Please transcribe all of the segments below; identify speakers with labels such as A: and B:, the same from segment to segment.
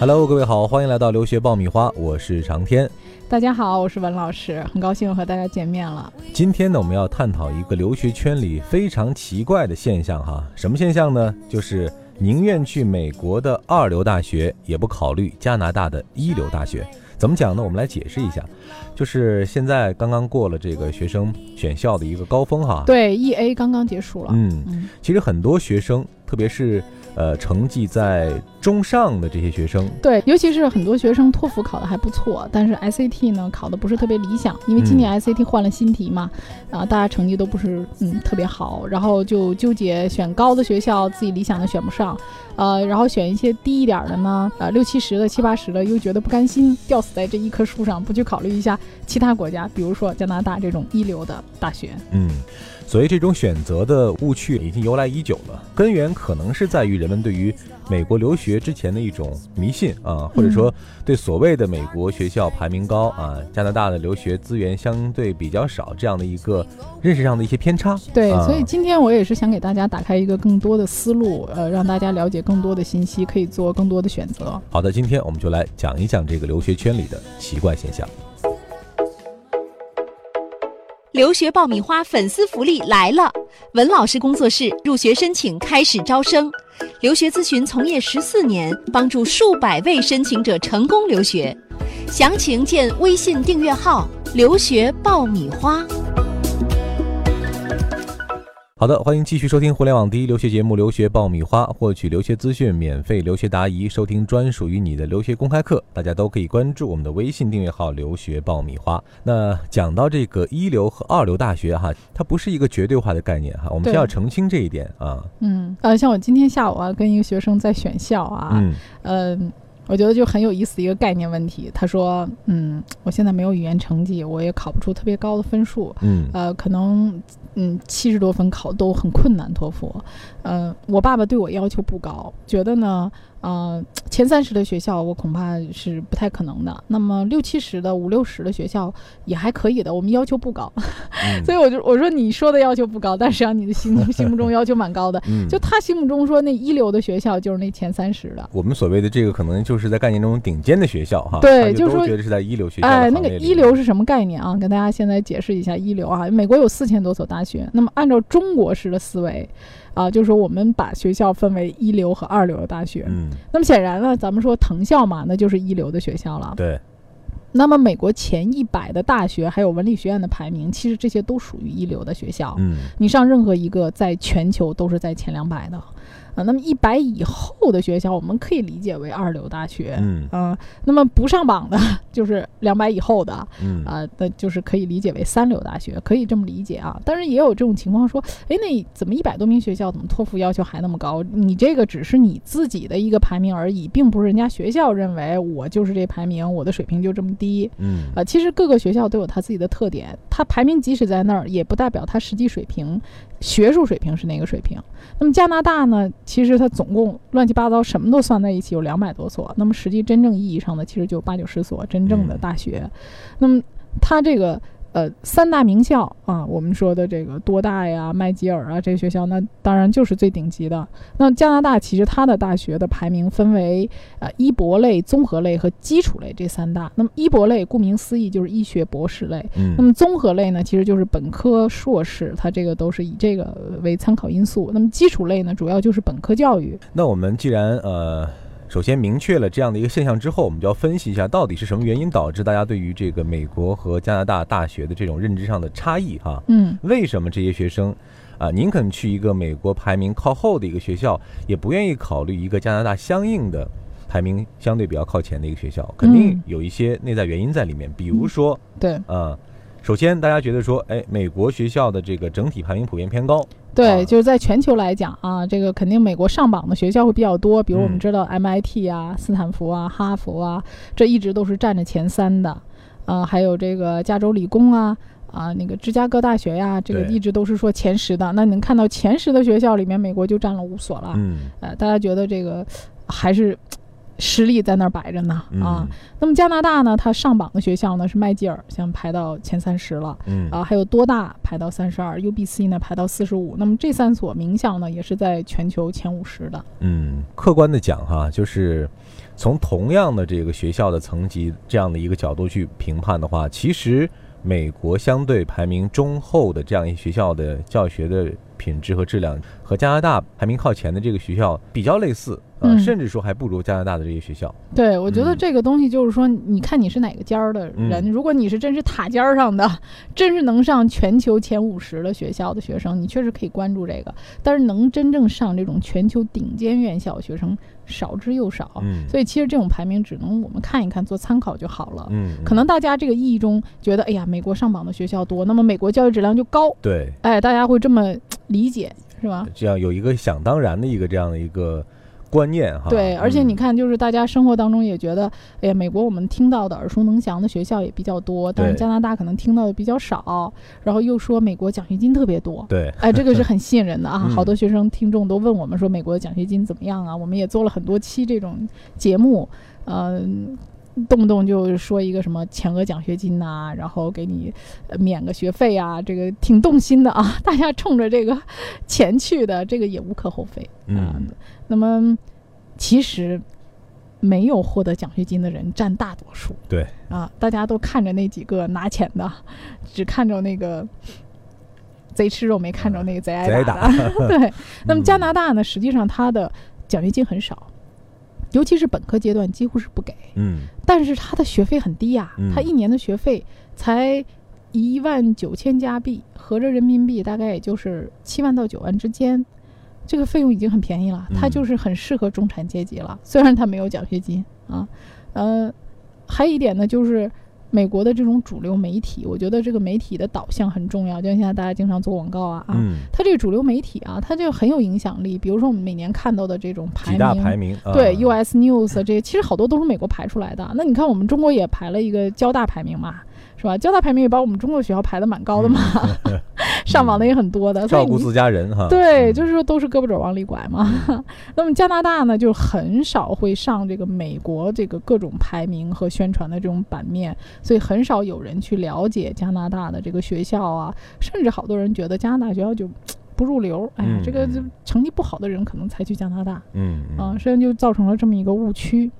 A: Hello，各位好，欢迎来到留学爆米花，我是长天。
B: 大家好，我是文老师，很高兴和大家见面了。
A: 今天呢，我们要探讨一个留学圈里非常奇怪的现象哈，什么现象呢？就是宁愿去美国的二流大学，也不考虑加拿大的一流大学。怎么讲呢？我们来解释一下，就是现在刚刚过了这个学生选校的一个高峰哈。
B: 对，E A 刚刚结束了。
A: 嗯，其实很多学生，特别是。呃，成绩在中上的这些学生，
B: 对，尤其是很多学生托福考的还不错，但是 SAT 呢考的不是特别理想，因为今年 SAT 换了新题嘛，啊，大家成绩都不是嗯特别好，然后就纠结选高的学校，自己理想的选不上，呃，然后选一些低一点的呢，呃，六七十的、七八十的，又觉得不甘心，吊死在这一棵树上，不去考虑一下其他国家，比如说加拿大这种一流的大学，
A: 嗯。所以这种选择的误区已经由来已久了，根源可能是在于人们对于美国留学之前的一种迷信啊，或者说对所谓的美国学校排名高啊，加拿大的留学资源相对比较少这样的一个认识上的一些偏差。
B: 对，所以今天我也是想给大家打开一个更多的思路，呃，让大家了解更多的信息，可以做更多的选择。
A: 好的，今天我们就来讲一讲这个留学圈里的奇怪现象。
C: 留学爆米花粉丝福利来了！文老师工作室入学申请开始招生，留学咨询从业十四年，帮助数百位申请者成功留学。详情见微信订阅号“留学爆米花”。
A: 好的，欢迎继续收听互联网第一留学节目《留学爆米花》，获取留学资讯、免费留学答疑、收听专属于你的留学公开课，大家都可以关注我们的微信订阅号“留学爆米花”。那讲到这个一流和二流大学哈，它不是一个绝对化的概念哈，我们先要澄清这一点啊。
B: 嗯，呃，像我今天下午啊，跟一个学生在选校啊，嗯。我觉得就很有意思的一个概念问题。他说：“嗯，我现在没有语言成绩，我也考不出特别高的分数。嗯，呃，可能嗯七十多分考都很困难，托福。嗯，我爸爸对我要求不高，觉得呢。”呃，前三十的学校我恐怕是不太可能的。那么六七十的、五六十的学校也还可以的。我们要求不高，所以我就我说你说的要求不高，但实际上你的心心目中要求蛮高的。就他心目中说那一流的学校就是那前三十的。
A: 我们所谓的这个可能就是在概念中顶尖的学校哈。
B: 对，就是说
A: 觉得是在一流学校。
B: 哎，那个一流是什么概念啊？跟大家现在解释一下一流啊。美国有四千多所大学，那么按照中国式的思维。啊，就是说我们把学校分为一流和二流的大学。嗯，那么显然呢，咱们说藤校嘛，那就是一流的学校了。
A: 对。
B: 那么美国前一百的大学还有文理学院的排名，其实这些都属于一流的学校。嗯，你上任何一个，在全球都是在前两百的。啊，那么一百以后的学校，我们可以理解为二流大学。嗯啊，那么不上榜的，就是两百以后的。嗯啊，那就是可以理解为三流大学，可以这么理解啊。当然也有这种情况，说，哎，那怎么一百多名学校，怎么托福要求还那么高？你这个只是你自己的一个排名而已，并不是人家学校认为我就是这排名，我的水平就这么低。嗯啊，其实各个学校都有它自己的特点，它排名即使在那儿，也不代表它实际水平。学术水平是哪个水平？那么加拿大呢？其实它总共乱七八糟什么都算在一起有两百多所，那么实际真正意义上的其实就八九十所真正的大学。那么它这个。呃，三大名校啊，我们说的这个多大呀、麦吉尔啊，这些学校，那当然就是最顶级的。那加拿大其实它的大学的排名分为呃医博类、综合类和基础类这三大。那么医博类顾名思义就是医学博士类，嗯，那么综合类呢，其实就是本科、硕士，它这个都是以这个为参考因素。那么基础类呢，主要就是本科教育。
A: 那我们既然呃。首先明确了这样的一个现象之后，我们就要分析一下到底是什么原因导致大家对于这个美国和加拿大大学的这种认知上的差异哈？嗯，为什么这些学生啊宁肯去一个美国排名靠后的一个学校，也不愿意考虑一个加拿大相应的排名相对比较靠前的一个学校？肯定有一些内在原因在里面，比如说，
B: 对，
A: 啊，首先大家觉得说，哎，美国学校的这个整体排名普遍偏高。
B: 对，就是在全球来讲啊，这个肯定美国上榜的学校会比较多，比如我们知道 MIT 啊、斯坦福啊、哈佛啊，这一直都是占着前三的，啊，还有这个加州理工啊，啊，那个芝加哥大学呀，这个一直都是说前十的。那能看到前十的学校里面，美国就占了五所了。嗯，呃，大家觉得这个还是。实力在那儿摆着呢啊。那么加拿大呢，它上榜的学校呢是麦吉尔，像排到前三十了，嗯啊，还有多大排到三十二，UBC 呢排到四十五。那么这三所名校呢，也是在全球前五十的。
A: 嗯，客观的讲哈，就是从同样的这个学校的层级这样的一个角度去评判的话，其实美国相对排名中后的这样一学校的教学的品质和质量，和加拿大排名靠前的这个学校比较类似。嗯，甚至说还不如加拿大的这些学校。
B: 对，我觉得这个东西就是说，你看你是哪个尖儿的人。如果你是真是塔尖儿上的，真是能上全球前五十的学校的学生，你确实可以关注这个。但是能真正上这种全球顶尖院校学生少之又少。嗯，所以其实这种排名只能我们看一看，做参考就好了。嗯，可能大家这个意义中觉得，哎呀，美国上榜的学校多，那么美国教育质量就高。
A: 对，
B: 哎，大家会这么理解，是吧？
A: 这样有一个想当然的一个这样的一个。观念哈，
B: 对，而且你看，就是大家生活当中也觉得，哎呀，美国我们听到的耳熟能详的学校也比较多，但是加拿大可能听到的比较少。然后又说美国奖学金特别多，
A: 对，
B: 哎，这个是很吸引人的啊。好多学生听众都问我们说，美国的奖学金怎么样啊？我们也做了很多期这种节目，嗯。动不动就说一个什么全额奖学金呐，然后给你免个学费啊，这个挺动心的啊。大家冲着这个钱去的，这个也无可厚非啊。那么其实没有获得奖学金的人占大多数。
A: 对
B: 啊，大家都看着那几个拿钱的，只看着那个贼吃肉，没看着那个贼挨打的。对。那么加拿大呢，实际上它的奖学金很少。尤其是本科阶段几乎是不给，嗯，但是他的学费很低呀，他一年的学费才一万九千加币，合着人民币大概也就是七万到九万之间，这个费用已经很便宜了，他就是很适合中产阶级了。虽然他没有奖学金啊，呃，还有一点呢就是。美国的这种主流媒体，我觉得这个媒体的导向很重要。就像现在大家经常做广告啊，啊，它这个主流媒体啊，它就很有影响力。比如说我们每年看到的这种排名，
A: 排名，
B: 对，US News 这些，其实好多都是美国排出来的。那你看我们中国也排了一个交大排名嘛。是吧？交大排名也把我们中国学校排的蛮高的嘛，上榜的也很多的。
A: 照顾自家人哈。
B: 对，就是说都是胳膊肘往里拐嘛。那么加拿大呢，就很少会上这个美国这个各种排名和宣传的这种版面，所以很少有人去了解加拿大的这个学校啊，甚至好多人觉得加拿大学校就不入流。哎呀，这个就成绩不好的人可能才去加拿大。嗯。啊，实际上就造成了这么一个误区。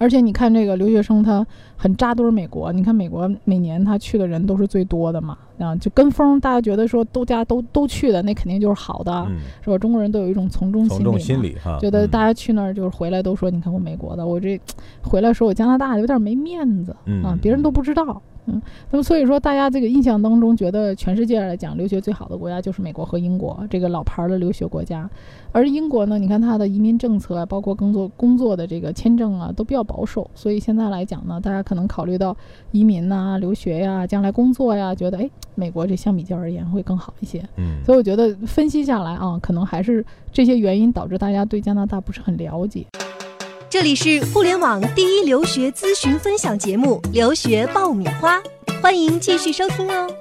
B: 而且你看，这个留学生他很扎堆儿美国。你看美国每年他去的人都是最多的嘛，啊，就跟风，大家觉得说都家都都去的，那肯定就是好的，是吧？中国人都有一种从众心理，
A: 心理哈，
B: 觉得大家去那儿就是回来都说，你看我美国的，我这回来说我加拿大有点没面子啊，别人都不知道。嗯，那么所以说，大家这个印象当中，觉得全世界来讲，留学最好的国家就是美国和英国这个老牌的留学国家。而英国呢，你看它的移民政策啊，包括工作工作的这个签证啊，都比较保守。所以现在来讲呢，大家可能考虑到移民呐、留学呀、将来工作呀，觉得哎，美国这相比较而言会更好一些。嗯，所以我觉得分析下来啊，可能还是这些原因导致大家对加拿大不是很了解。
C: 这里是互联网第一留学咨询分享节目《留学爆米花》，欢迎继续收听哦。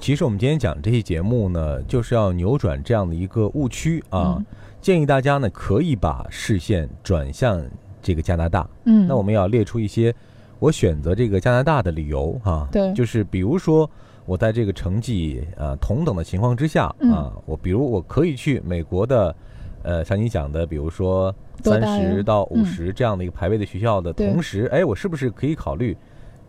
A: 其实我们今天讲这期节目呢，就是要扭转这样的一个误区啊，建议大家呢可以把视线转向这个加拿大。嗯，那我们要列出一些我选择这个加拿大的理由啊。
B: 对，
A: 就是比如说我在这个成绩啊同等的情况之下啊，我比如我可以去美国的。呃，像你讲的，比如说三十到五十这样的一个排位的学校的同时，哎，我是不是可以考虑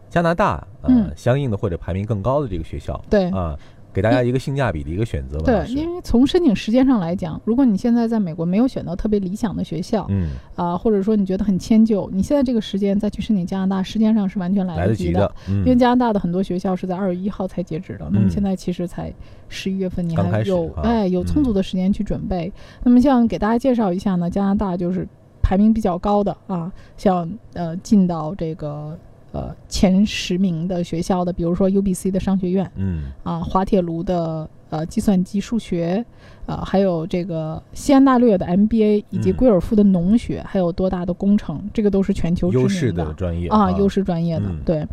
A: 加拿大呃相应的或者排名更高的这个学校？
B: 对
A: 啊。给大家一个性价比的一个选择吧。
B: 对，因为从申请时间上来讲，如果你现在在美国没有选到特别理想的学校，嗯啊，或者说你觉得很迁就，你现在这个时间再去申请加拿大，时间上是完全来
A: 得及
B: 的。因为加拿大的很多学校是在二月一号才截止的，那么现在其实才十一月份，你还有哎有充足的时间去准备。那么像给大家介绍一下呢，加拿大就是排名比较高的啊，像呃进到这个。呃，前十名的学校的，比如说 UBC 的商学院，嗯，啊，滑铁卢的呃计算机、数学。呃，还有这个西安大略的 MBA，以及贵尔夫的农学，还有多大的工程，这个都是全球
A: 优势的专业
B: 啊，优势专业的。对，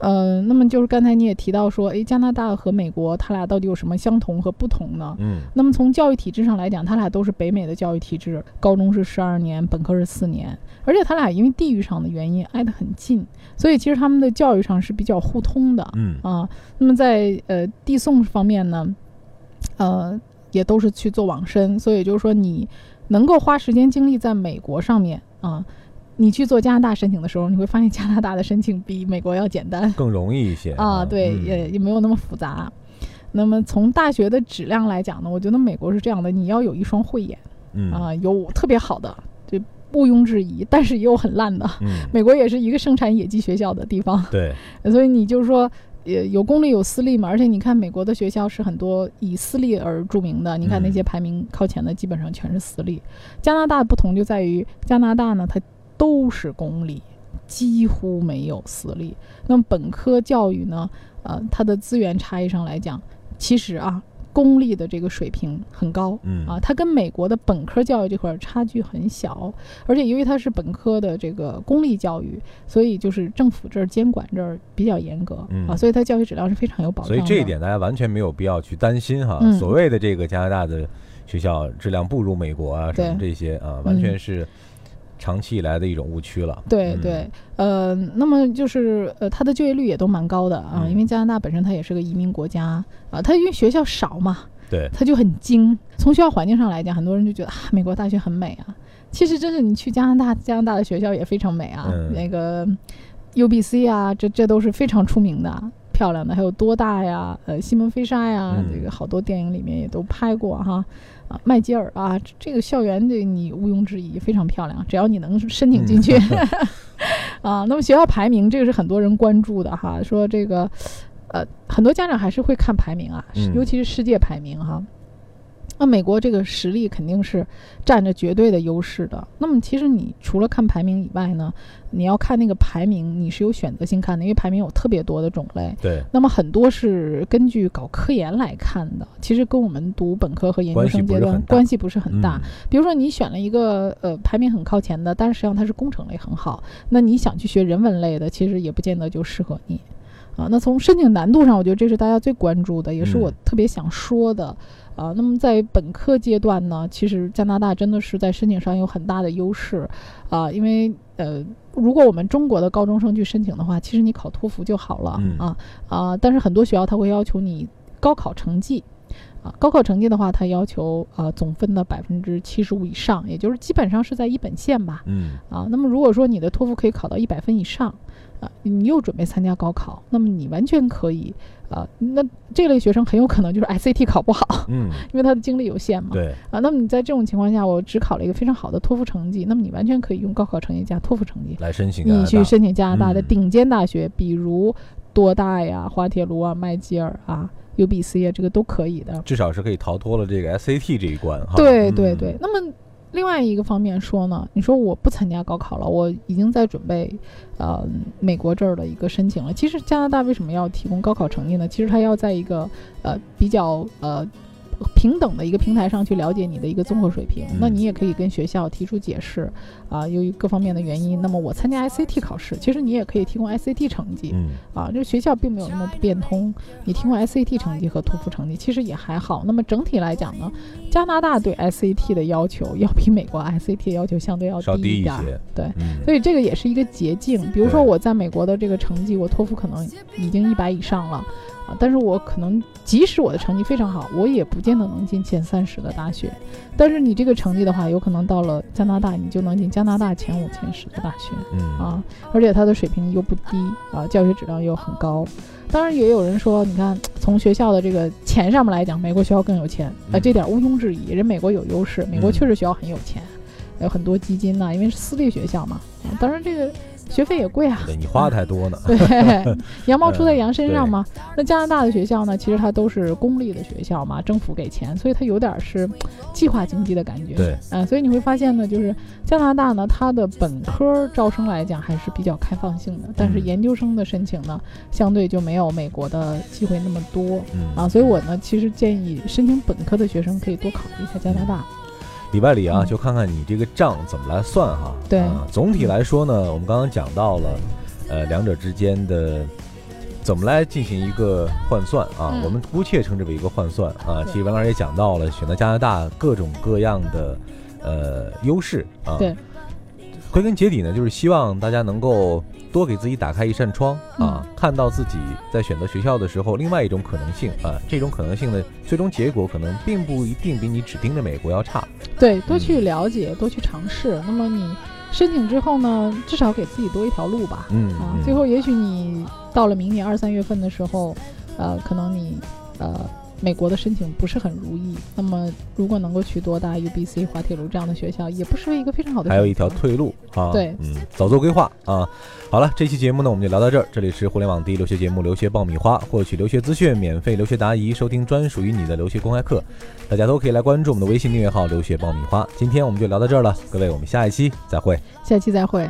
B: 呃，那么就是刚才你也提到说，诶，加拿大和美国，它俩到底有什么相同和不同呢？嗯，那么从教育体制上来讲，它俩都是北美的教育体制，高中是十二年，本科是四年，而且它俩因为地域上的原因挨得很近，所以其实他们的教育上是比较互通的。嗯啊，那么在呃递送方面呢，呃。也都是去做网申，所以就是说你能够花时间精力在美国上面啊，你去做加拿大申请的时候，你会发现加拿大的申请比美国要简单，
A: 更容易一些
B: 啊。对，也也没有那么复杂。那么从大学的质量来讲呢，我觉得美国是这样的，你要有一双慧眼，啊，有特别好的，就毋庸置疑，但是也有很烂的。美国也是一个生产野鸡学校的地方，
A: 对，
B: 所以你就是说。也有公立有私立嘛，而且你看美国的学校是很多以私立而著名的，你看那些排名靠前的基本上全是私立。加拿大不同就在于加拿大呢，它都是公立，几乎没有私立。那么本科教育呢，呃，它的资源差异上来讲，其实啊。公立的这个水平很高，嗯啊，它跟美国的本科教育这块差距很小，而且由于它是本科的这个公立教育，所以就是政府这儿监管这儿比较严格，啊，所以它教育质量是非常有保障。
A: 所以这一点大家完全没有必要去担心哈。所谓的这个加拿大的学校质量不如美国啊什么这些啊，完全是。长期以来的一种误区了。
B: 对对，呃，那么就是呃，它的就业率也都蛮高的啊，因为加拿大本身它也是个移民国家啊，它因为学校少嘛，
A: 对，
B: 它就很精。从学校环境上来讲，很多人就觉得啊，美国大学很美啊。其实真是你去加拿大，加拿大的学校也非常美啊，那个 U B C 啊，这这都是非常出名的。漂亮的还有多大呀？呃，西门菲沙呀，这个好多电影里面也都拍过哈。啊，麦吉尔啊，这个校园对你毋庸置疑非常漂亮，只要你能申请进去。啊，那么学校排名这个是很多人关注的哈，说这个，呃，很多家长还是会看排名啊，尤其是世界排名哈。那美国这个实力肯定是占着绝对的优势的。那么其实你除了看排名以外呢，你要看那个排名，你是有选择性看的，因为排名有特别多的种类。
A: 对。
B: 那么很多是根据搞科研来看的，其实跟我们读本科和研究生阶段关系不是很大。比如说你选了一个呃排名很靠前的，但是实际上它是工程类很好，那你想去学人文类的，其实也不见得就适合你。啊，那从申请难度上，我觉得这是大家最关注的，也是我特别想说的。啊，那么在本科阶段呢，其实加拿大真的是在申请上有很大的优势，啊，因为呃，如果我们中国的高中生去申请的话，其实你考托福就好了啊啊，但是很多学校他会要求你高考成绩，啊，高考成绩的话，它要求啊总分的百分之七十五以上，也就是基本上是在一本线吧，嗯，啊，那么如果说你的托福可以考到一百分以上。啊，你又准备参加高考，那么你完全可以，啊，那这类学生很有可能就是 SAT 考不好，嗯，因为他的精力有限嘛，
A: 对，
B: 啊，那么你在这种情况下，我只考了一个非常好的托福成绩，那么你完全可以用高考成绩加托福成绩
A: 来申请，
B: 你去申请加拿大的顶尖大学，比如多大呀、滑铁卢啊、麦吉尔啊、UBC 啊，这个都可以的，
A: 至少是可以逃脱了这个 SAT 这一关，哈，
B: 对对对，那么。另外一个方面说呢，你说我不参加高考了，我已经在准备，呃，美国这儿的一个申请了。其实加拿大为什么要提供高考成绩呢？其实它要在一个呃比较呃。平等的一个平台上去了解你的一个综合水平，那你也可以跟学校提出解释，啊，由于各方面的原因，那么我参加 SAT 考试，其实你也可以提供 SAT 成绩，啊，这学校并没有那么不变通，你提供 SAT 成绩和托福成绩其实也还好。那么整体来讲呢，加拿大对 SAT 的要求要比美国 SAT 要求相对要低一点，对，所以这个也是一个捷径。比如说我在美国的这个成绩，我托福可能已经一百以上了。但是我可能即使我的成绩非常好，我也不见得能进前三十的大学。但是你这个成绩的话，有可能到了加拿大，你就能进加拿大前五、前十的大学。嗯啊，而且它的水平又不低啊，教学质量又很高。当然也有人说，你看从学校的这个钱上面来讲，美国学校更有钱啊，这点毋庸置疑。人美国有优势，美国确实学校很有钱，有很多基金呐，因为是私立学校嘛。当然这个。学费也贵啊！
A: 对你花的太多呢。
B: 对，羊毛出在羊身上嘛。那加拿大的学校呢？其实它都是公立的学校嘛，政府给钱，所以它有点是计划经济的感觉。
A: 对，
B: 啊，所以你会发现呢，就是加拿大呢，它的本科招生来讲还是比较开放性的，但是研究生的申请呢，相对就没有美国的机会那么多。嗯啊，所以我呢，其实建议申请本科的学生可以多考虑一下加拿大。
A: 里外里啊，就看看你这个账怎么来算哈。
B: 对，
A: 总体来说呢，我们刚刚讲到了，呃，两者之间的。怎么来进行一个换算啊？我们姑且称之为一个换算啊。其实文老师也讲到了，选择加拿大各种各样的呃优势啊。
B: 对。
A: 归根结底呢，就是希望大家能够多给自己打开一扇窗啊，看到自己在选择学校的时候另外一种可能性啊。这种可能性的最终结果可能并不一定比你只盯着美国要差。
B: 对，多去了解，多去尝试。那么你申请之后呢，至少给自己多一条路吧。嗯。啊，最后也许你。到了明年二三月份的时候，呃，可能你，呃，美国的申请不是很如意。那么，如果能够去多大 UBC、滑铁卢这样的学校，也不失为一个非常好的。
A: 还有一条退路啊！
B: 对，
A: 嗯，早做规划啊！好了，这期节目呢，我们就聊到这儿。这里是互联网第一留学节目《留学爆米花》，获取留学资讯、免费留学答疑、收听专属于你的留学公开课，大家都可以来关注我们的微信订阅号“留学爆米花”。今天我们就聊到这儿了，各位，我们下一期再会。
B: 下期再会。